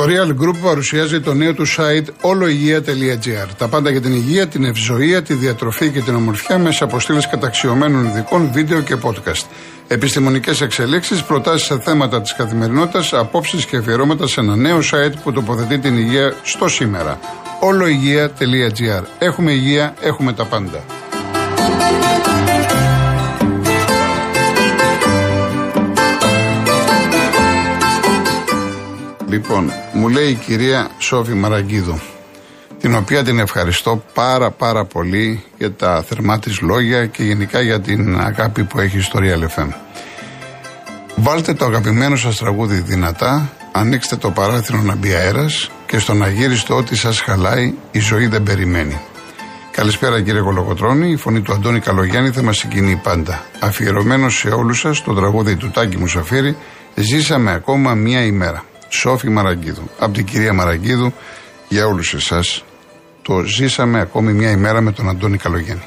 Το Real Group παρουσιάζει το νέο του site oloigia.gr. Τα πάντα για την υγεία, την ευζοία, τη διατροφή και την ομορφιά με αποστήλε καταξιωμένων ειδικών, βίντεο και podcast. Επιστημονικές εξελίξεις, προτάσεις σε θέματα της καθημερινότητας, απόψεις και αφιερώματα σε ένα νέο site που τοποθετεί την υγεία στο σήμερα. oloigia.gr. Έχουμε υγεία, έχουμε τα πάντα. Λοιπόν, μου λέει η κυρία Σόφη Μαραγκίδου, την οποία την ευχαριστώ πάρα πάρα πολύ για τα θερμά της λόγια και γενικά για την αγάπη που έχει στο Real FM. Βάλτε το αγαπημένο σας τραγούδι δυνατά, ανοίξτε το παράθυρο να μπει αέρας και στον αγύριστο ό,τι σας χαλάει η ζωή δεν περιμένει. Καλησπέρα κύριε Κολοκοτρώνη, η φωνή του Αντώνη Καλογιάννη θα μας συγκινεί πάντα. Αφιερωμένο σε όλους σας το τραγούδι του Τάκη Μουσαφίρη, ζήσαμε ακόμα μία ημέρα. Σόφη Μαραγκίδου. Από την κυρία Μαραγκίδου για όλους εσάς το ζήσαμε ακόμη μια ημέρα με τον Αντώνη Καλογέννη.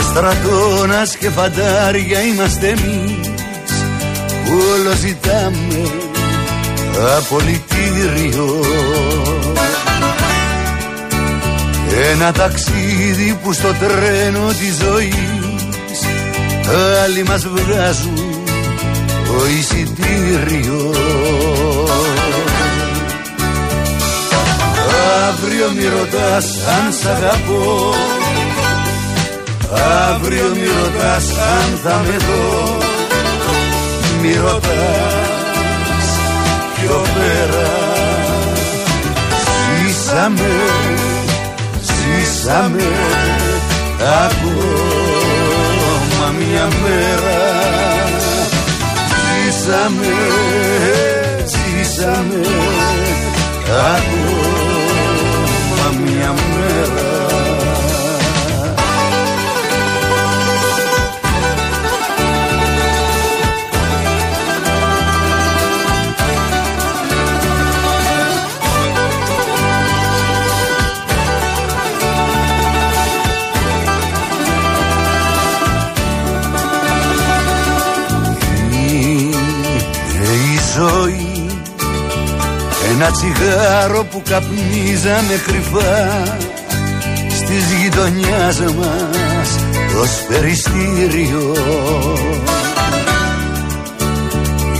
Στρατώνας και φαντάρια είμαστε εμείς που όλο ζητάμε απολυτήριο ένα ταξίδι που στο τρένο της ζωής άλλοι μας βγάζουν το εισιτήριο. Αύριο μη ρωτάς αν σ' αγαπώ Αύριο μη ρωτάς αν θα με δω. Μη ρωτάς πιο πέρας. Ζήσαμε, ζήσαμε Ακόμα μια μέρα. Ζήσαμε, ζήσαμε Ακόμα μια μέρα Ένα τσιγάρο που καπνίζαμε κρυφά Στις γειτονιάς μας το σφαιριστήριο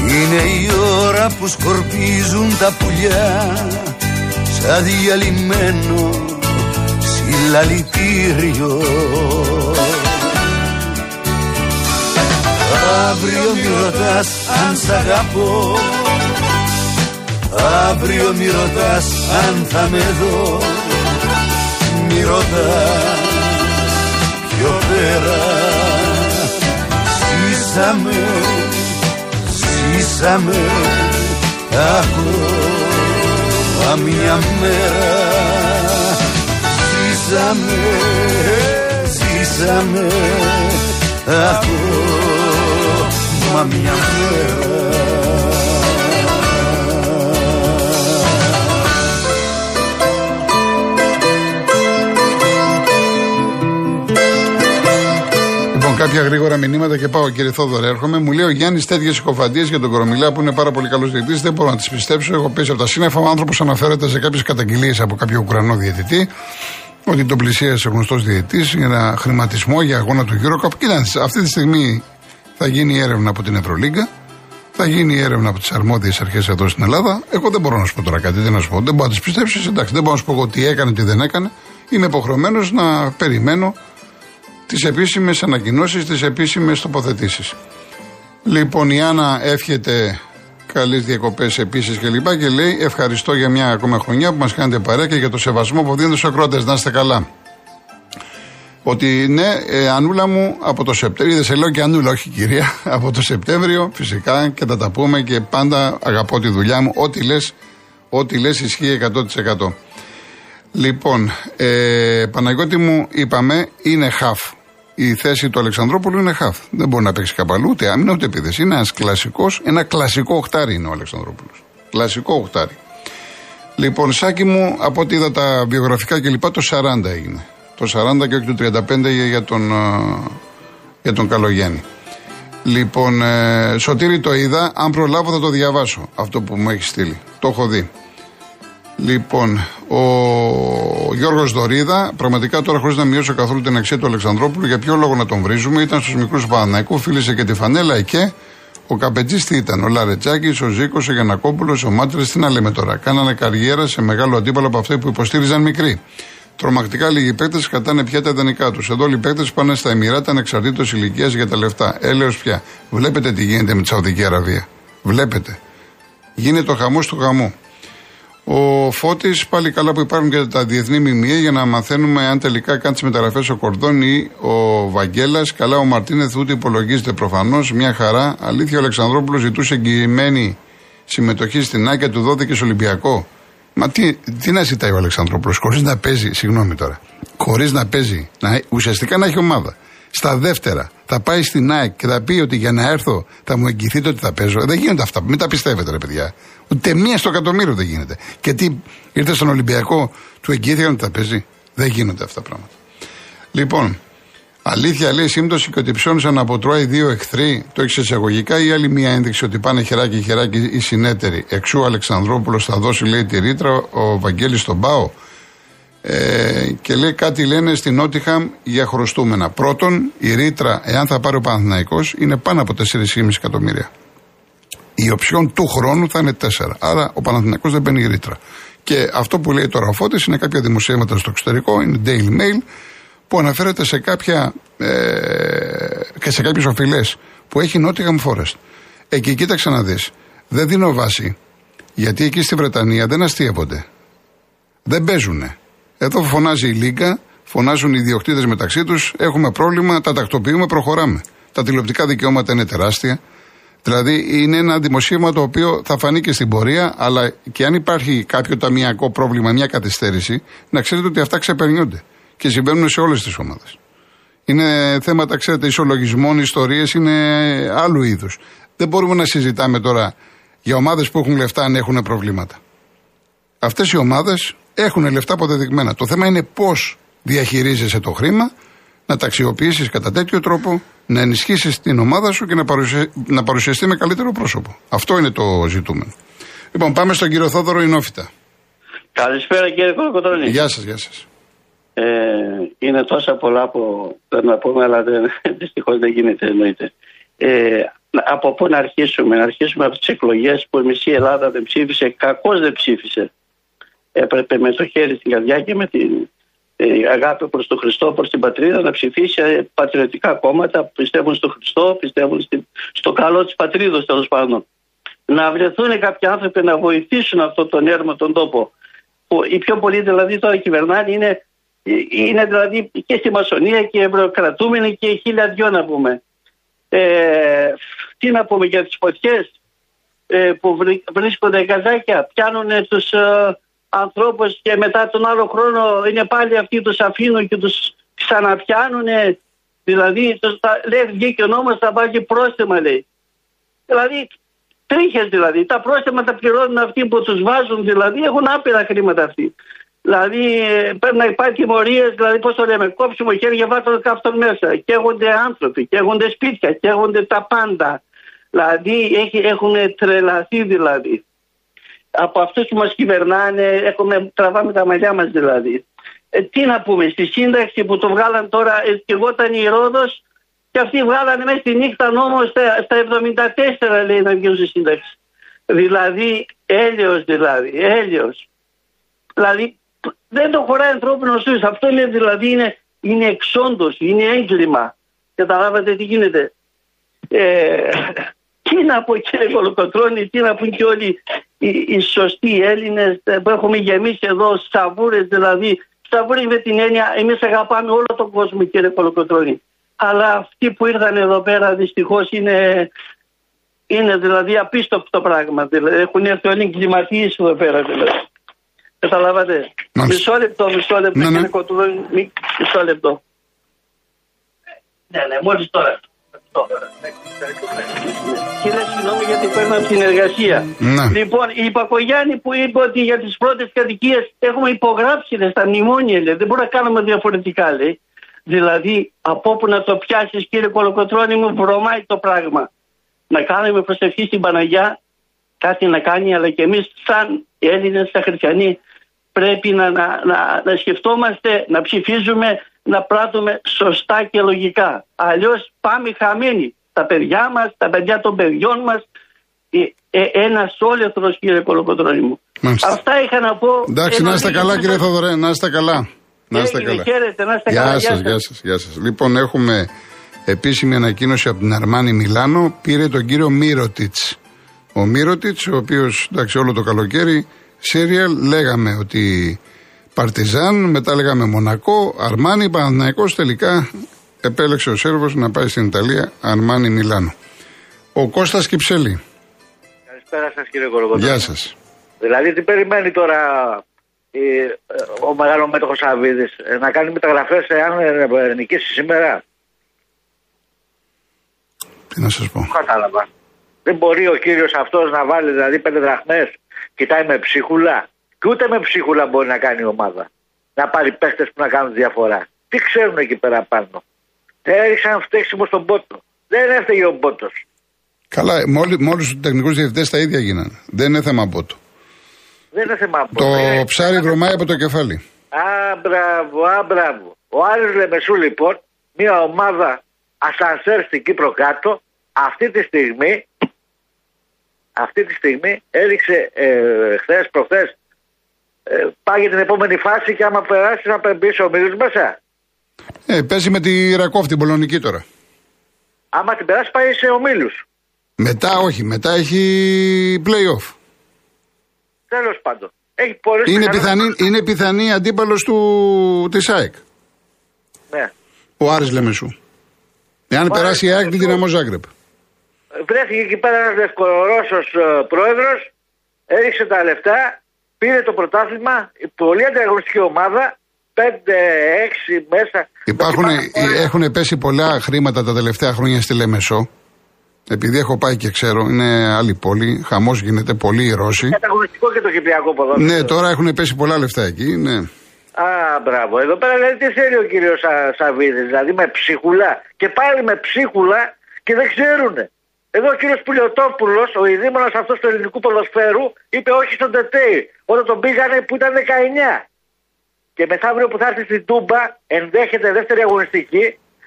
Είναι η ώρα που σκορπίζουν τα πουλιά Σαν διαλυμένο συλλαλητήριο. Αύριο μη ρωτάς αν σ' αγαπώ Αύριο μη ρωτάς αν θα με δω. Μη ρωτάς πιο πέρα. Ζήσαμε, ζήσαμε Ακόμα μια μέρα. Ζήσαμε, ζήσαμε Ακόμα μια μέρα κάποια γρήγορα μηνύματα και πάω κύριε Θόδωρε. Έρχομαι. Μου λέει ο Γιάννης τέτοιες συκοφαντίε για τον Κορομιλά που είναι πάρα πολύ καλός διαιτητής. Δεν μπορώ να τις πιστέψω. Έχω πέσει από τα σύννεφα. Ο άνθρωπος αναφέρεται σε κάποιες καταγγελίες από κάποιο Ουκρανό διαιτητή ότι τον πλησίασε γνωστός διαιτητής για ένα χρηματισμό για αγώνα του Eurocup. Κοίταξε, αυτή τη στιγμή θα γίνει έρευνα από την Ευρωλίγκα. Θα γίνει έρευνα από τις αρμόδιες αρχές εδώ στην Ελλάδα. Εγώ δεν μπορώ να σου πω τώρα κάτι, δεν να σου πω. Δεν μπορώ να τις πιστέψεις. Εντάξει, δεν μπορώ να σου πω εγώ τι έκανε, τι δεν έκανε. Είμαι υποχρεωμένος να περιμένω τις επίσημες ανακοινώσεις, τις επίσημες τοποθετήσεις. Λοιπόν, η Άννα εύχεται καλές διακοπές επίσης και λοιπά και λέει ευχαριστώ για μια ακόμα χρονιά που μας κάνετε παρέα και για το σεβασμό που δίνετε στους ακροατές. Να είστε καλά. Ότι ναι, ε, Ανούλα μου από το Σεπτέμβριο, δεν σε λέω και Ανούλα, όχι κυρία, από το Σεπτέμβριο φυσικά και θα τα πούμε και πάντα αγαπώ τη δουλειά μου. Ό,τι λες, ό,τι λες ισχύει 100%. Λοιπόν, ε, Παναγιώτη μου είπαμε είναι χαφ. Η θέση του Αλεξανδρόπουλου είναι χαφ. Δεν μπορεί να παίξει καπαλού ούτε άμυνα ούτε επίθεση. Είναι ένας κλασικός, ένα κλασικό οχτάρι είναι ο Αλεξανδρόπουλος. Κλασικό οχτάρι. Λοιπόν, Σάκη μου, από ό,τι είδα τα βιογραφικά κλπ, το 40 έγινε. Το 40 και όχι το 35 για τον, για τον Καλογέννη. Λοιπόν, ε, Σωτήρη το είδα. Αν προλάβω θα το διαβάσω αυτό που μου έχει στείλει. Το έχω δει. Λοιπόν, ο Γιώργος Δωρίδα, πραγματικά τώρα χωρίς να μειώσω καθόλου την αξία του Αλεξανδρόπουλου, για ποιο λόγο να τον βρίζουμε, ήταν στους μικρούς του Παναναϊκού, φίλησε και τη φανέλα εκεί. Ο Καπετζής τι ήταν, ο Λαρετσάκης, ο Ζήκος, ο Γιανακόπουλος, ο Μάτρε, τι να λέμε τώρα. Κάνανε καριέρα σε μεγάλο αντίπαλο από αυτοί που υποστήριζαν μικροί. Τρομακτικά λίγοι παίκτες κατάνε πια τα ιδανικά τους. Εδώ οι παίκτες πάνε στα Εμμυράτα ανεξαρτήτως ηλικίας για τα λεφτά. Έλεω πια. Βλέπετε τι γίνεται με τη Σαουδική Αραβία. Βλέπετε. Γίνεται ο χαμός του χαμού. Ο Φώτης, πάλι καλά που υπάρχουν και τα διεθνή μιμία για να μαθαίνουμε αν τελικά κάνεις τις μεταγραφές ο Κορδόν ή ο Βαγγέλας. Καλά, ο Μαρτίνεθ ούτε υπολογίζεται προφανώς. Μια χαρά. Αλήθεια, ο Αλεξανδρόπουλος ζητούσε εγγυημένη συμμετοχή στην Άκια, του δόθηκε Ολυμπιακό. Μα τι, τι να ζητάει ο Αλεξανδρόπουλος, χωρίς να παίζει, συγγνώμη τώρα, χωρίς να παίζει, να, ουσιαστικά να έχει ομάδα. Στα δεύτερα θα πάει στην ΑΕΚ και θα πει ότι για να έρθω θα μου εγγυηθείτε ότι θα παίζω. Δεν γίνονται αυτά. Μην τα πιστεύετε, ρε παιδιά. Ούτε μία στο εκατομμύριο δεν γίνεται. Και τι, ήρθε στον Ολυμπιακό, του εγγυήθηκαν ότι θα παίζει. Δεν γίνονται αυτά τα πράγματα. Λοιπόν, αλήθεια λέει σύμπτωση και ότι ψώνισαν από τρώει δύο εχθροί, το έχεις εισαγωγικά ή άλλη μία ένδειξη ότι πάνε χεράκι χεράκι οι συνέτεροι. Εξού ο Αλεξανδρόπουλος θα δώσει λέει τη ρήτρα, ο Βαγγέλης στον Πάο. Ε, και λέει κάτι λένε στην Νότιχαμ για χρωστούμενα. Πρώτον, η ρήτρα, εάν θα πάρει ο Παναθηναϊκός, είναι πάνω από 4,5 εκατομμύρια. Η οψιόν του χρόνου θα είναι 4. Άρα ο Παναθηναϊκός δεν μπαίνει η ρήτρα. Και αυτό που λέει τώρα ο Φώτης είναι κάποια δημοσίευματα στο εξωτερικό, είναι Daily Mail, που αναφέρεται σε κάποια ε, και σε κάποιες οφειλές που έχει Νότιχαμ Forest. Εκεί κοίταξε να δεις. Δεν δίνω βάση. Γιατί εκεί στη Βρετανία δεν αστείευονται. Δεν παίζουνε. Εδώ φωνάζει η Λίγκα, φωνάζουν οι ιδιοκτήτες μεταξύ τους, έχουμε πρόβλημα, τα τακτοποιούμε, προχωράμε. Τα τηλεοπτικά δικαιώματα είναι τεράστια. Δηλαδή είναι ένα δημοσίευμα το οποίο θα φανεί και στην πορεία, αλλά και αν υπάρχει κάποιο ταμιακό πρόβλημα, μια καθυστέρηση, να ξέρετε ότι αυτά ξεπερνιούνται και συμβαίνουν σε όλες τις ομάδες. Είναι θέματα, ξέρετε, ισολογισμών, ιστορίες είναι άλλου είδους. Δεν μπορούμε να συζητάμε τώρα για ομάδες που έχουν λεφτά αν έχουν προβλήματα. Αυτές οι ομάδες έχουν λεφτά αποδεδειγμένα. Το θέμα είναι πώς διαχειρίζεσαι το χρήμα, να τα αξιοποιήσεις κατά τέτοιο τρόπο, να ενισχύσεις την ομάδα σου και να, να παρουσιαστεί με καλύτερο πρόσωπο. Αυτό είναι το ζητούμενο. Λοιπόν, πάμε στον κύριο Θόδωρο Ινόφυτα. Καλησπέρα κύριε Κολοκοτρώνη. Γεια σας, γεια σας. Ε, είναι τόσα πολλά που πρέπει να πούμε, αλλά δυστυχώς δεν γίνεται εννοείται. Ε, από πού να αρχίσουμε, να αρχίσουμε από τις εκλογές που η μισή Ελλάδα δεν ψήφισε, κακώς δεν ψήφισε έπρεπε με το χέρι στην καρδιά και με την ε, αγάπη προς τον Χριστό, προς την πατρίδα να ψηφίσει ε, πατριωτικά κόμματα που πιστεύουν στον Χριστό, πιστεύουν στην, στο καλό της πατρίδος τέλος πάντων. Να βρεθούν κάποιοι άνθρωποι να βοηθήσουν αυτό τον έρμο τον τόπο. Που οι πιο πολλοί δηλαδή τώρα κυβερνάνε είναι, είναι δηλαδή και στη Μασονία και ευρωκρατούμενοι και χίλια δυο να πούμε. Ε, τι να πούμε για τις φωτιές ε, που βρίσκονται καζάκια, πιάνουν τους, ε, ανθρώπους και μετά τον άλλο χρόνο είναι πάλι αυτοί τους αφήνουν και τους ξαναπιάνουν. Δηλαδή, το, λέει βγήκε ο νόμος θα βάλει πρόστιμα λέει. Δηλαδή, τρίχες δηλαδή. Τα πρόστιμα τα πληρώνουν αυτοί που τους βάζουν δηλαδή, έχουν άπειρα χρήματα αυτοί. Δηλαδή πρέπει να υπάρχει τιμωρίε, δηλαδή πώς το λέμε, κόψιμο χέρια βάτω καύτων μέσα. Καίγονται άνθρωποι, καίγονται σπίτια, καίγονται τα πάντα. Δηλαδή έχουν τρελαθεί δηλαδή από αυτούς που μας κυβερνάνε, έχουμε, τραβάμε τα μαλλιά μας δηλαδή. Ε, τι να πούμε, στη σύνταξη που το βγάλαν τώρα, ε, και εγώ ήταν η Ρόδος και αυτοί βγάλανε μέσα στη νύχτα νόμο στα, στα 74 λέει να βγουν στη σύνταξη. Δηλαδή, έλεος δηλαδή, έλεος. Δηλαδή, δεν το χωράει ανθρώπινος ζωής. Αυτό είναι δηλαδή, είναι, είναι εξόντωση, είναι έγκλημα. Καταλάβατε τι γίνεται. Ε, τι να πω κύριε Κολοκοτρώνη, τι να πούν και όλοι οι, οι σωστοί Έλληνες που έχουμε γεμίσει εδώ σαβούρες δηλαδή θησαυροί με την έννοια εμείς αγαπάμε όλο τον κόσμο κύριε Κολοκοτρώνη. Αλλά αυτοί που ήρθαν εδώ πέρα δυστυχώς είναι, είναι δηλαδή απίστευτο πράγμα. Δηλαδή, έχουν έρθει όλοι εγκληματίες εδώ πέρα δηλαδή. Καταλάβατε. Μισό λεπτό, μισό λεπτό ναι, ναι. κύριε Κολοκοτρώνη, μισό λεπτό. Ναι, ναι, μόλις τώρα. Κύριε, συγγνώμη γιατί παίρνω από την εργασία. Ναι. Λοιπόν, η Πακογιάννη που είπε ότι για τις πρώτες κατοικίες έχουμε υπογράψει ρε, στα μνημόνια, λέει. δεν μπορούμε να κάνουμε διαφορετικά, λέει. Δηλαδή, από όπου να το πιάσεις, κύριε Κολοκοτρόνη μου, βρωμάει το πράγμα. Να κάνουμε προσευχή στην Παναγιά, κάτι να κάνει, αλλά και εμείς, σαν Έλληνες, σαν χριστιανοί, πρέπει να, να, να, να σκεφτόμαστε, να ψηφίζουμε να πράττουμε σωστά και λογικά. Αλλιώς πάμε χαμένοι. Τα παιδιά μας, τα παιδιά των παιδιών μας, ε, ε, ένας όλεθρος κύριε Κολοκοτρόνη μου. Αυτά είχα να πω. Εντάξει, να είστε καλά κύριε Θοδωρέ, να είστε καλά. Να είστε καλά. Χαίρετε, να είστε γεια καλά. Σας, γεια σας, γεια σας. Λοιπόν, έχουμε επίσημη ανακοίνωση από την Αρμάνη Μιλάνο. Πήρε τον κύριο Μύρωτιτς. Ο Μύρωτιτς, ο οποίος, εντάξει, όλο το καλοκαίρι, σύριαλ, λέγαμε ότι Παρτιζάν, μετά λέγαμε Μονακό, Αρμάνι, Παναθηναϊκός τελικά επέλεξε ο Σέρβος να πάει στην Ιταλία, Αρμάνι Μιλάνο. Ο Κώστας Κυψέλη. Καλησπέρα σας κύριε Κοροκοτρώνη. Γεια σας. Δηλαδή τι περιμένει τώρα η, ο μεγάλος μέτοχος Αβίδης ε, να κάνει μεταγραφές εάν ε, νικήσεις σήμερα; Τι να σας πω. Κατάλαβα. Δεν μπορεί ο κύριος αυτός να βάλει δηλαδή πέντε δραχμές, κοιτάει με ψίχουλα; Και ούτε με ψίχουλα μπορεί να κάνει η ομάδα. Να πάρει παίχτες που να κάνουν διαφορά. Τι ξέρουν εκεί πέρα πάνω. Έριξαν φταίξιμο στον πότο. Δεν έφταιγε ο πότος. Καλά, με όλου του τεχνικού διευθυντέ τα ίδια γίνανε. Δεν είναι θέμα πότο. Δεν είναι θέμα πότο. Το ε, ψάρι βρωμάει από το κεφάλι. Α, μπράβο, α, μπράβο. Ο Άρης Λεμεσού λοιπόν, μια ομάδα ασανσέρ στην Κύπρο κάτω, αυτή τη στιγμή, αυτή τη στιγμή έριξε ε, χθες προχθές ε, πάει για την επόμενη φάση και άμα περάσει να μπει ο Μίλου μέσα. Ε, παίζει με τη Ρακόφ την Πολωνική τώρα. Άμα την περάσει πάει σε ομίλους. Μετά όχι, μετά έχει play-off. Τέλος πάντων. Έχει είναι, πιθανή, είναι πιθανή αντίπαλος του της ΑΕΚ. Ναι. Ο Άρης Λεμεσού. Εάν περάσει η ΑΕΚ την Δυναμό Ζάγκρεπ. Βρέθηκε εκεί πέρα ένας Λευκορώσος ε, πρόεδρος, έριξε τα λεφτά πήρε το πρωτάθλημα, πολύ ανταγωνιστική ομάδα, 5-6 μέσα. Υπάρχουν, έχουν πέσει πολλά χρήματα τα τελευταία χρόνια στη Λεμεσό. Επειδή έχω πάει και ξέρω, είναι άλλη πόλη. Χαμός γίνεται, πολύ οι Ρώσοι. Είναι ανταγωνιστικό και το Κυπριακό ποδόσφαιρο. Ναι, τώρα έχουν πέσει πολλά λεφτά εκεί, ναι. Α, μπράβο. Εδώ πέρα δηλαδή τι θέλει ο κύριος Σαββίδης, δηλαδή με ψίχουλα. Και πάλι με ψίχουλα και δεν ξέρουν. Εδώ ο κύριος Πουλιοτόπουλος, ο ειδήμονα αυτός του ελληνικού ποδοσφαίρου, είπε όχι στον Τετέι. Όταν τον πήγανε που ήταν 19. Και μεθαύριο που θα έρθει στην Τούμπα, ενδέχεται δεύτερη αγωνιστική,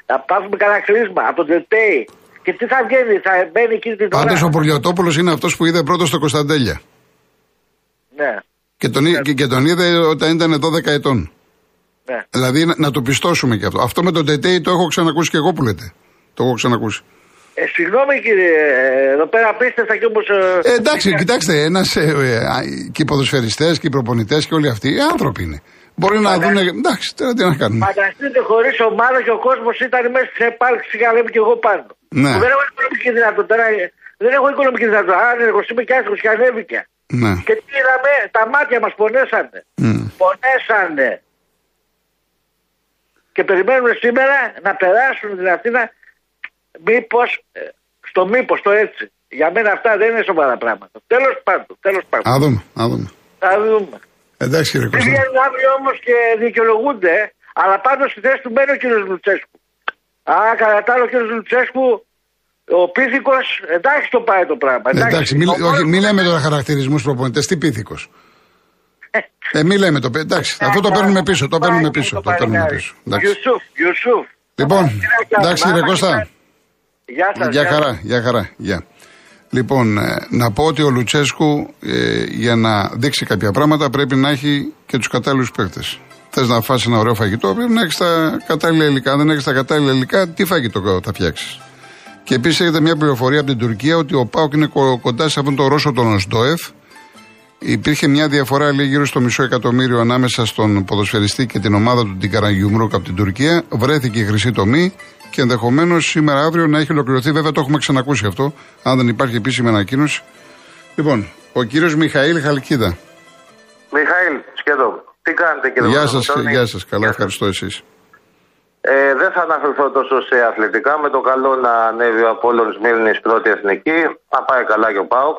να πάρουμε κανένα κλείσμα από τον Τετέι. Και τι θα βγαίνει, θα μπαίνει εκεί την Πάντως ο Πουλιοτόπουλος είναι αυτός που είδε πρώτο στο Κωνσταντέλια. Ναι. Και τον, ναι. και, τον είδε όταν ήταν 12 ετών. Ναι. Δηλαδή να, να το πιστώσουμε και αυτό. Αυτό με τον Τετέι το έχω ξανακούσει και εγώ που λέτε. Το έχω ξανακούσει. Ε, συγγνώμη κύριε, εδώ πέρα απίστευτα και όμω. Ε, εντάξει, κοιτάξτε, ένας ε, ε, και οι ποδοσφαιριστές και οι προπονητές και όλοι αυτοί οι άνθρωποι είναι. Μπορεί να δουν. Εντάξει, τώρα τι να κάνουμε. Φανταστείτε χωρίς ομάδα και ο κόσμος ήταν μέσα στην επάλξη και λέμε και εγώ πάνω. Ναι. Δεν έχω οικονομική δυνατότητα. Δεν έχω οικονομική δυνατότητα. Αν είμαι και άσχημο και ανέβηκε. Ναι. Και τι είδαμε, τα μάτια μας πονέσανε. Mm. Πονέσανε. Και περιμένουμε σήμερα να περάσουν την Αθήνα μήπως, ε, στο μήπως το έτσι. Για μένα αυτά δεν είναι σοβαρά πράγματα. Τέλος πάντων. Τέλος πάντων. Α δούμε. Α δούμε. Θα δούμε. Εντάξει κύριε Κώστα. Βγαίνουν αύριο όμως και δικαιολογούνται, αλλά πάντως στη θέση του μένει ο κύριος Λουτσέσκου. Α, κατά τα άλλο ο κύριος Λουτσέσκου, ο πίθηκος, εντάξει το πάει το πράγμα. Εντάξει, εντάξει μη, όχι, μην λέμε τώρα χαρακτηρισμούς προπονητές, τι πίθηκος. ε, μην λέμε το. Εντάξει, αυτό το παίρνουμε πίσω. Το παίρνουμε πίσω. Το παίρνουμε πίσω. Ιουσούφ, Ιουσούφ. Λοιπόν, εντάξει κύριε Κώστα. Γεια σας. Γεια χαρά, γεια χαρά. Γεια. Λοιπόν, ε, να πω ότι ο Λουτσέσκου ε, για να δείξει κάποια πράγματα πρέπει να έχει και τους κατάλληλους παίκτες. Θες να φάσει ένα ωραίο φαγητό, πρέπει να έχεις τα κατάλληλα υλικά. Αν δεν έχεις τα κατάλληλα υλικά, τι φαγητό θα φτιάξεις. Και επίσης έχετε μια πληροφορία από την Τουρκία ότι ο Πάοκ είναι κοντά σε αυτόν τον Ρώσο τον Οσντοεφ Υπήρχε μια διαφορά λέει γύρω στο μισό εκατομμύριο ανάμεσα στον ποδοσφαιριστή και την ομάδα του την Καραγιουμρούκ από την Τουρκία. Βρέθηκε η χρυσή τομή και ενδεχομένως σήμερα αύριο να έχει ολοκληρωθεί. Βέβαια το έχουμε ξανακούσει αυτό, αν δεν υπάρχει επίσημη ανακοίνωση. Λοιπόν, ο κύριος Μιχαήλ Χαλκίδα. Μιχαήλ, σχεδόν. Τι κάνετε κύριε Γεια σας, γεια σας. καλά, ευχαριστώ εσείς. Ε, δεν θα αναφερθώ τόσο σε αθλητικά. Με το καλό να ανέβει ο Απόλλων Σμύρνη πρώτη εθνική. Θα πάει καλά και ο Πάοκ.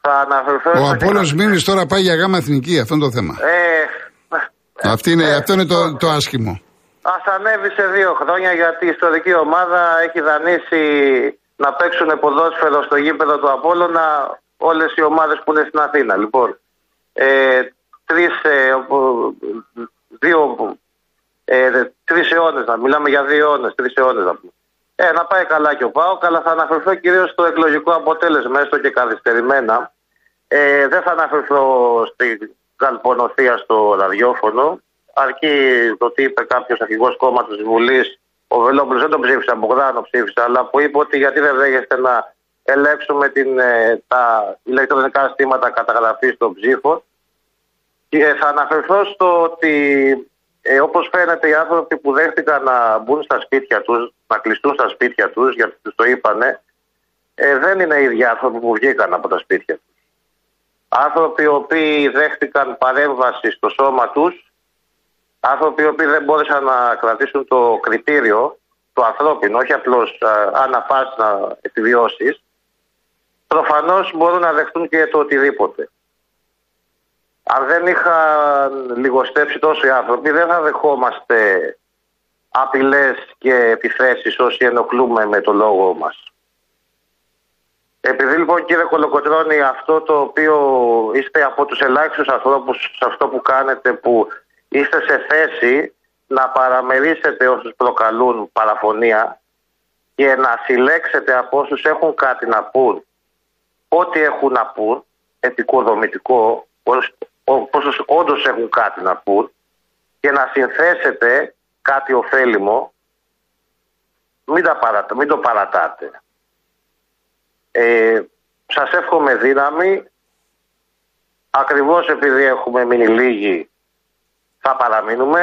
Θα αναφερθώ. Ο Απόλλων Σμύρνη τώρα πάει για γάμα εθνική. Αυτό είναι το θέμα. Ε, Αυτή είναι, ε, αυτό είναι το, το άσχημο. Α ανέβει σε δύο χρόνια γιατί η ιστορική ομάδα έχει δανείσει να παίξουν ποδόσφαιρο στο γήπεδο του Απόλλωνα όλες οι ομάδες που είναι στην Αθήνα. Λοιπόν, ε, τρεις, ε, οπο- δύο, ε, τρεις αιώνες, να μιλάμε για δύο αιώνες, τρεις αιώνες να πούμε. Ε, να πάει καλά και ο Πάοκ, αλλά θα αναφερθώ κυρίως στο εκλογικό αποτέλεσμα, έστω και καθυστερημένα. Ε, δεν θα αναφερθώ στην καλπονοθεία στο ραδιόφωνο. Αρκεί το τι είπε κάποιος αρχηγός κόμματος τη Βουλής, ο Βελόπουλος δεν τον ψήφισε, Μπογδάνο ψήφισε, αλλά που είπε ότι γιατί δεν δέχεστε να ελέγξουμε την, ε, τα ηλεκτρονικά συστήματα καταγραφής των ψήφων. Και θα αναφερθώ στο ότι ε, όπως φαίνεται οι άνθρωποι που δέχτηκαν να μπουν στα σπίτια τους, να κλειστούν στα σπίτια τους, γιατί τους το είπανε, ε, δεν είναι οι ίδιοι άνθρωποι που βγήκαν από τα σπίτια τους. Άνθρωποι οι οποίοι δέχτηκαν παρέμβαση στο σώμα τους, άνθρωποι οι οποίοι δεν μπόρεσαν να κρατήσουν το κριτήριο, το ανθρώπινο, όχι απλώς α, αν να πας να επιβιώσεις, προφανώς μπορούν να δεχτούν και το οτιδήποτε. Αν δεν είχαν λιγοστέψει τόσο οι άνθρωποι, δεν θα δεχόμαστε απειλές και επιθέσεις όσοι ενοχλούμε με το λόγο μας. Επειδή λοιπόν κύριε Κολοκοτρώνη αυτό το οποίο είστε από τους ελάχιστους ανθρώπους σε αυτό που κάνετε που είστε σε θέση να παραμερίσετε όσους προκαλούν παραφωνία και να συλλέξετε από όσους έχουν κάτι να πούν ό,τι έχουν να πούν, επικοδομητικό, όπως όντως έχουν κάτι να πούν και να συνθέσετε κάτι ωφέλιμο, μην, τα παρατα, μην το παρατάτε. Ε, σας εύχομαι δύναμη, ακριβώς επειδή έχουμε μείνει λίγοι θα παραμείνουμε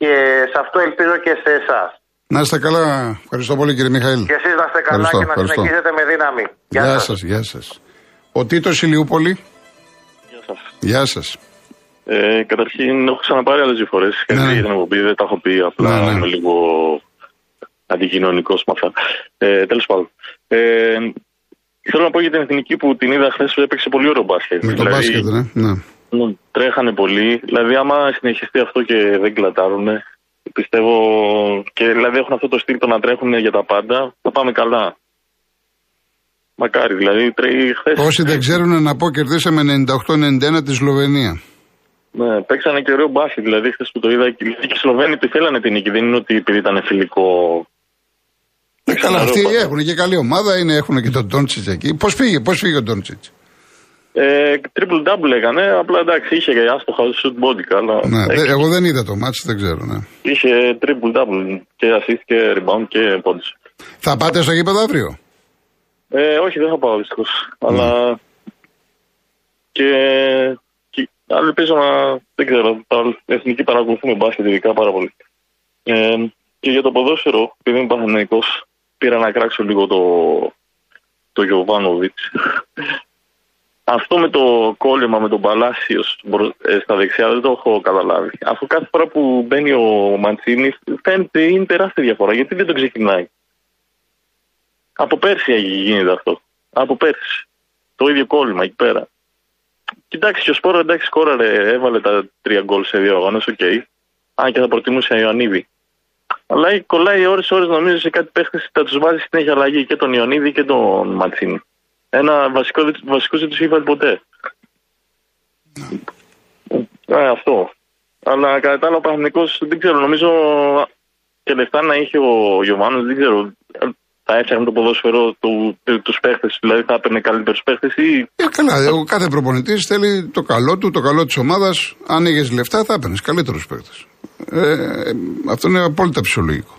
και σε αυτό ελπίζω και σε εσάς. Να είστε καλά. Ευχαριστώ πολύ κύριε Μιχαήλ. Και εσείς να είστε καλά Ευχαριστώ, και να ευχαριστώ. συνεχίζετε με δύναμη. Γεια σας, γεια σας. Ο Τίτος Ηλιούπολη. Γεια σας. Γεια σας. Ε, καταρχήν, έχω ξαναπάρει άλλες δύο φορές. Ναι. Ναι. την έχω πει, δεν τα έχω πει. Απλά Ναι, ναι. είμαι λίγο αντικοινωνικός με αυτά. Ε, Τέλος πάντων. Ε, θέλω να πω για την εθνική που την είδα χθες έπαιξε πολύ ωραίο μπάσκετ. Με το μπάσκετ, ναι. ναι. Ναι, Τρέχανε πολύ. Δηλαδή, άμα συνεχιστεί αυτό και δεν κλατάρουν, πιστεύω. και δηλαδή έχουν αυτό το στυλ το να τρέχουν για τα πάντα, θα πάμε καλά. Μακάρι, δηλαδή τρέχει χθες. Όσοι δεν ξέρουν να πω, κερδίσαμε 98-91 τη Σλοβενία. Ναι, παίξανε και ωραίο μπάσκετ. Δηλαδή, χθες που το είδα και και οι Σλοβαίνοι τη θέλανε την νίκη. Δεν είναι ότι επειδή ήταν φιλικό. Ε, καλά, Ξαναρώ αυτοί πάντα. έχουν και καλή ομάδα, είναι, έχουν και τον Τόντσιτς εκεί. Πώς πήγε, πώς πήγε ο Τόντσιτς; Ε, triple double έκανε. Απλά εντάξει, είχε και άστοχα shoot body, αλλά. Ναι, ε, δε- εγώ δεν είδα το μάτς, δεν ξέρω. Ναι. Είχε triple double και assist και rebound και πόντους. Θα πάτε στο γήπεδο αύριο; Ε, όχι, δεν θα πάω δυστυχώς. Αλλά. Και. και αλλά ελπίζω να. Δεν ξέρω. Τα εθνική παρακολουθούμε μπάσκετ ειδικά πάρα πολύ. Ε, και για το ποδόσφαιρο, επειδή είμαι παθενικό, πήρα να κράξω λίγο το. το Γιωβάνοβιτς. Αυτό με το κόλλημα με τον Παλάσιος στα δεξιά δεν το έχω καταλάβει. Αφού κάθε φορά που μπαίνει ο Μαντσίνης φαίνεται είναι τεράστια διαφορά. Γιατί δεν το ξεκινάει. Από πέρσι γίνεται αυτό. Από πέρσι. Το ίδιο κόλλημα εκεί πέρα. Κοιτάξτε, και ο Σπόραρ εντάξει σκόραρε, έβαλε τα τρία γκολ σε δύο αγώνες, οκ. Αν και θα προτιμούσε Ιωαννίδη. Αλλά κολλάει ώρες ώρες νομίζω σε κάτι παίχτες θα τους βάζει συνέχεια αλλαγή και τον Ιωαννίδη και τον Ματσίνη. Ένα βασικό, βασικό δεν τους είχε βάλει ποτέ. Ε, αυτό. Αλλά κατά τα άλλα ο Παναθηναϊκός, δεν ξέρω, νομίζω και λεφτά να είχε ο Γιωβάνος, δεν ξέρω, θα έφτιαχνε το ποδόσφαιρο του, τους παίχτες, δηλαδή θα έπαιρνε καλύτερους παίχτες ή Ε, καλά, ο κάθε προπονητής θέλει το καλό του, το καλό της ομάδας. Αν είχε λεφτά, θα έπαιρνες καλύτερους παίκτε. Ε, ε, αυτό είναι απόλυτα φυσιολογικό.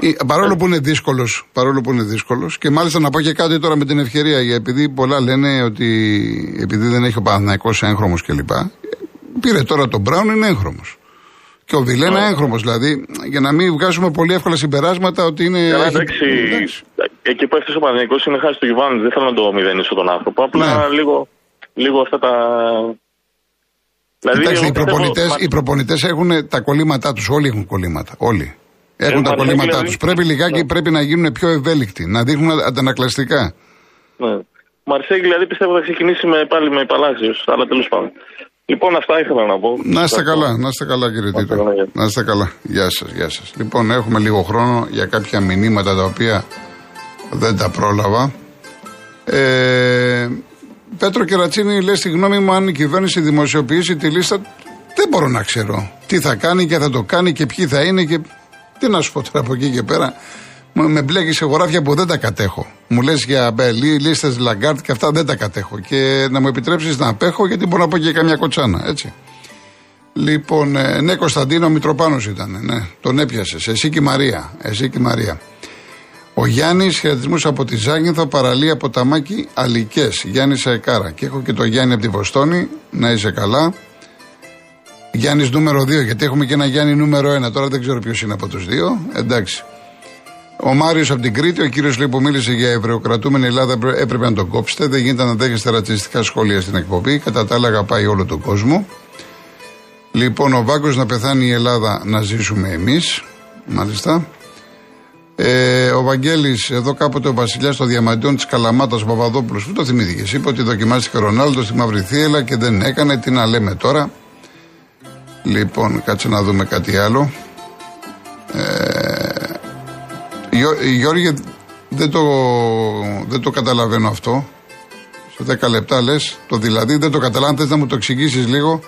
Ε, παρόλο που είναι δύσκολος, παρόλο που είναι δύσκολος, και μάλιστα να πω και κάτι τώρα με την ευκαιρία, επειδή πολλά λένε ότι επειδή δεν έχει ο Παναθυναϊκό έγχρωμος κλπ. Πήρε τώρα τον Μπράουν, είναι έγχρωμος. Και ο Βιλένα Ναι. έγχρωμος, δηλαδή, για να μην βγάζουμε πολύ εύκολα συμπεράσματα ότι είναι. Καλά, έχει- εντάξει, εντάξει. εκεί που έφτασε ο Παναγενικό είναι χάρη του Γιβάνη. Δεν θέλω να το μηδενίσω τον άνθρωπο. Απλά Ναι. λίγο, λίγο αυτά τα. Δηλαδή, Κοιτάξτε, εγώ οι πιστεύω- προπονητέ μα- οι προπονητές έχουν τα κολλήματά τους. Όλοι έχουν κολλήματα. Όλοι. Έχουν τα Μαρσέλη, κολλήματά δηλαδή- τους. Πρέπει λιγάκι Ναι. πρέπει να γίνουν πιο ευέλικτοι, να δείχνουν αντανακλαστικά. Ναι. Μαρσέγγι, δηλαδή πιστεύω θα ξεκινήσει με, πάλι με Παλάσιος, αλλά τέλος πάντων. Λοιπόν, αυτά ήθελα να πω. Να είστε καλά, να είστε καλά κύριε Να είστε Τίτο. καλά, γεια. Να είστε καλά. Γεια σας, γεια σας. Λοιπόν, έχουμε λίγο χρόνο για κάποια μηνύματα τα οποία δεν τα πρόλαβα. Ε, Πέτρο Κερατσίνη λέει στη γνώμη μου αν η κυβέρνηση δημοσιοποιήσει τη λίστα δεν μπορώ να ξέρω τι θα κάνει και θα το κάνει και ποιοι θα είναι και τι να σου πω τώρα από εκεί και πέρα. Με με μπλέκεις σε χωράφια που δεν τα κατέχω. Μου λες για λίστες Λαγκάρντ και αυτά δεν τα κατέχω. Και να μου επιτρέψεις να απέχω γιατί μπορώ να πω και καμιά κοτσάνα. Έτσι. Λοιπόν, ε, ναι, Κωνσταντίνο Μητροπάνος ήταν. Ναι, τον έπιασες. Εσύ και η Μαρία. Εσύ και η Μαρία. Ο Γιάννης, χαιρετισμούς από τη Ζάγινθο, παραλία από τα Μάκη Αλικές. Γιάννη Αεκάρα. Και έχω και το Γιάννη από τη Βοστόνη. Να είσαι καλά. Γιάννης νούμερο 2, γιατί έχουμε και ένα Γιάννη νούμερο 1. Τώρα δεν ξέρω ποιος είναι από τους δύο. Εντάξει. Ο Μάριος από την Κρήτη, ο κύριος λέει που μίλησε για Εβραιοκρατούμενη Ελλάδα, έπρε- έπρεπε να τον κόψετε. Δεν γίνεται να δέχεστε ρατσιστικά σχόλια στην εκπομπή. Κατά τα άλλα, αγαπάει όλο τον κόσμο. Λοιπόν, ο Βάγκος να πεθάνει η Ελλάδα, να ζήσουμε εμείς. Μάλιστα. Ε, ο Βαγγέλης, εδώ κάποτε ο βασιλιάς των διαμαντιών της Καλαμάτας, ο Παπαδόπουλος, που το θυμήθηκε. Είπε ότι δοκιμάστηκε ο Ρονάλντο στη Μαύρη Θύελα και δεν έκανε. Τι να λέμε τώρα. Λοιπόν, κάτσε να δούμε κάτι άλλο. Ε, Γιώ- Γιώργη, δεν το, δεν το καταλαβαίνω αυτό. Σε 10 λεπτά λες. Το δηλαδή δεν το καταλαβαίνω. Θες να μου το εξηγήσεις λίγο;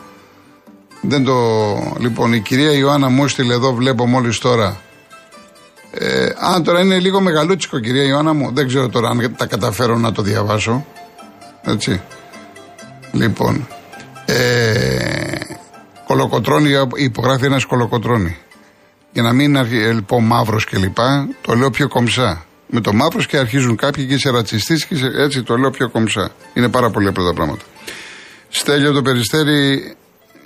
Δεν το. Λοιπόν, η κυρία Ιωάννα μου έστειλε εδώ, βλέπω μόλις τώρα. Ε, α, τώρα είναι λίγο μεγαλούτσικο, κυρία Ιωάννα μου. Δεν ξέρω τώρα αν τα καταφέρω να το διαβάσω. Έτσι. Λοιπόν. Ε, κολοκοτρώνει, υπογράφει ένας κολοκοτρώνει. Για να μην αρχι- ε, πω μαύρος κλπ. Το λέω πιο κομψά. Με το μαύρος και αρχίζουν κάποιοι και είσαι ρατσιστής και είσαι, έτσι το λέω πιο κομψά. Είναι πάρα πολύ απλά τα πράγματα. Στέλιο το περιστέρι,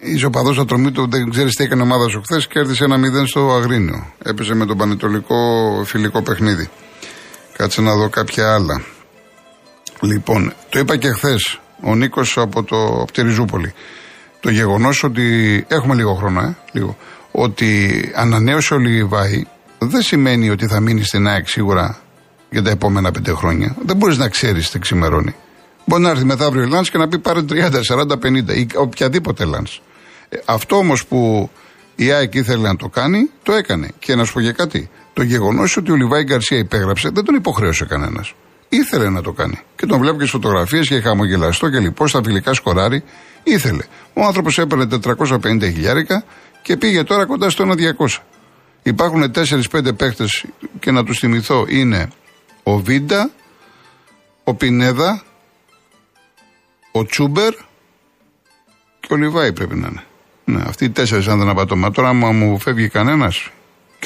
ισοπαδό ατρομή του, δεν ξέρεις τι έκανε η ομάδα σου χθες, κέρδισε ένα 0 στο Αγρίνιο. Έπεσε με τον πανετολικό φιλικό παιχνίδι. Κάτσε να δω κάποια άλλα. Λοιπόν, το είπα και χθες ο Νίκος από, το, από τη Ριζούπολη. Το γεγονός ότι. Έχουμε λίγο χρόνο, ε, λίγο. Ότι ανανέωσε ο Λιβάη δεν σημαίνει ότι θα μείνει στην ΑΕΚ σίγουρα για τα επόμενα πέντε χρόνια. Δεν μπορείς να ξέρεις τι ξημερώνει. Μπορεί να έρθει μεθαύριο η Λάνς και να πει πάρε 30, 40, 50 ή οποιαδήποτε Λάνς. Ε, αυτό όμως που η ΑΕΚ ήθελε να το κάνει, το έκανε. Και να σου πω και κάτι. Το γεγονός ότι ο Λιβάη Γκαρσία υπέγραψε δεν τον υποχρέωσε κανένας. Ήθελε να το κάνει. Και τον βλέπω και στι φωτογραφίες και χαμογελαστό και λοιπόν στα φιλικά σκοράρι. Ήθελε. Ο άνθρωπος έπαιρνε 450 χιλιάρικα και πήγε τώρα κοντά στο 1.200. Υπάρχουν 4-5 παίχτες και να τους θυμηθώ είναι ο Βίντα, ο Πινέδα, ο Τσούμπερ και ο Λιβάη πρέπει να είναι. Ναι, αυτοί οι τέσσερις αν δεν απατώμα. Τώρα, άμα μου φεύγει κανένας.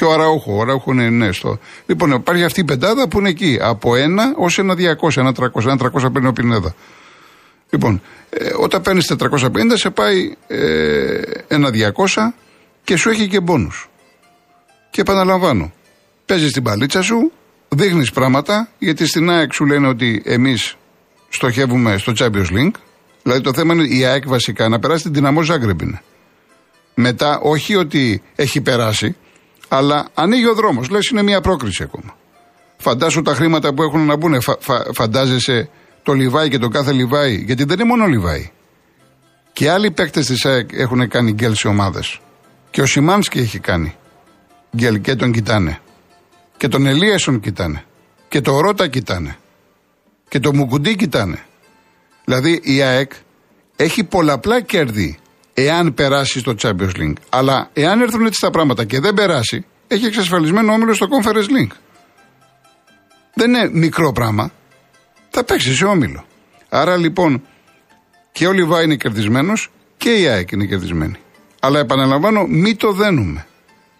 Και ο Αραούχο. Ο Αραούχο είναι ναι, στο. Λοιπόν, υπάρχει αυτή η πεντάδα που είναι εκεί. Από ένα ως ένα 200, ένα 300. Ένα 300 παίρνει ο Πινέδα. Λοιπόν, ε, όταν παίρνεις 450, σε πάει ε, ένα 200 και σου έχει και μπόνους. Και επαναλαμβάνω, παίζεις την παλίτσα σου, δείχνεις πράγματα, γιατί στην ΑΕΚ σου λένε ότι εμείς στοχεύουμε στο Champions League. Δηλαδή το θέμα είναι η ΑΕΚ βασικά να περάσει την δυναμό Ζάγκρεμπ είναι. Μετά, όχι ότι έχει περάσει, αλλά ανοίγει ο δρόμος. Λες είναι μια πρόκριση ακόμα. Φαντάσου τα χρήματα που έχουν να μπουν. Φα, φα, φαντάζεσαι το Λιβάι και το κάθε Λιβάι, γιατί δεν είναι μόνο Λιβάι. Και άλλοι παίκτες της ΑΕΚ έχουν κάνει γκέλ σε ομάδες. Και ο Σιμάνσκι έχει κάνει γκέλ και τον κοιτάνε. Και τον Ελίασον κοιτάνε. Και το Ρότα κοιτάνε. Και το Μουκουντί κοιτάνε. Δηλαδή η ΑΕΚ έχει πολλαπλά κέρδη εάν περάσει στο Champions League. Αλλά εάν έρθουν έτσι τα πράγματα και δεν περάσει, έχει εξασφαλισμένο όμιλο στο Conference League. Δεν είναι μικρό πράγμα. Θα παίξει σε όμιλο. Άρα λοιπόν και ο Λιβά είναι κερδισμένος και η ΑΕΚ είναι κερδισμένη. Αλλά επαναλαμβάνω, μη το δένουμε.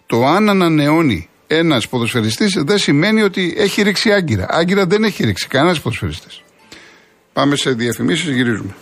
Το αν ανανεώνει ένας ποδοσφαιριστής δεν σημαίνει ότι έχει ρίξει άγκυρα. Άγκυρα δεν έχει ρίξει κανένας ποδοσφαιριστής. Πάμε σε διαφημίσεις, γυρίζουμε.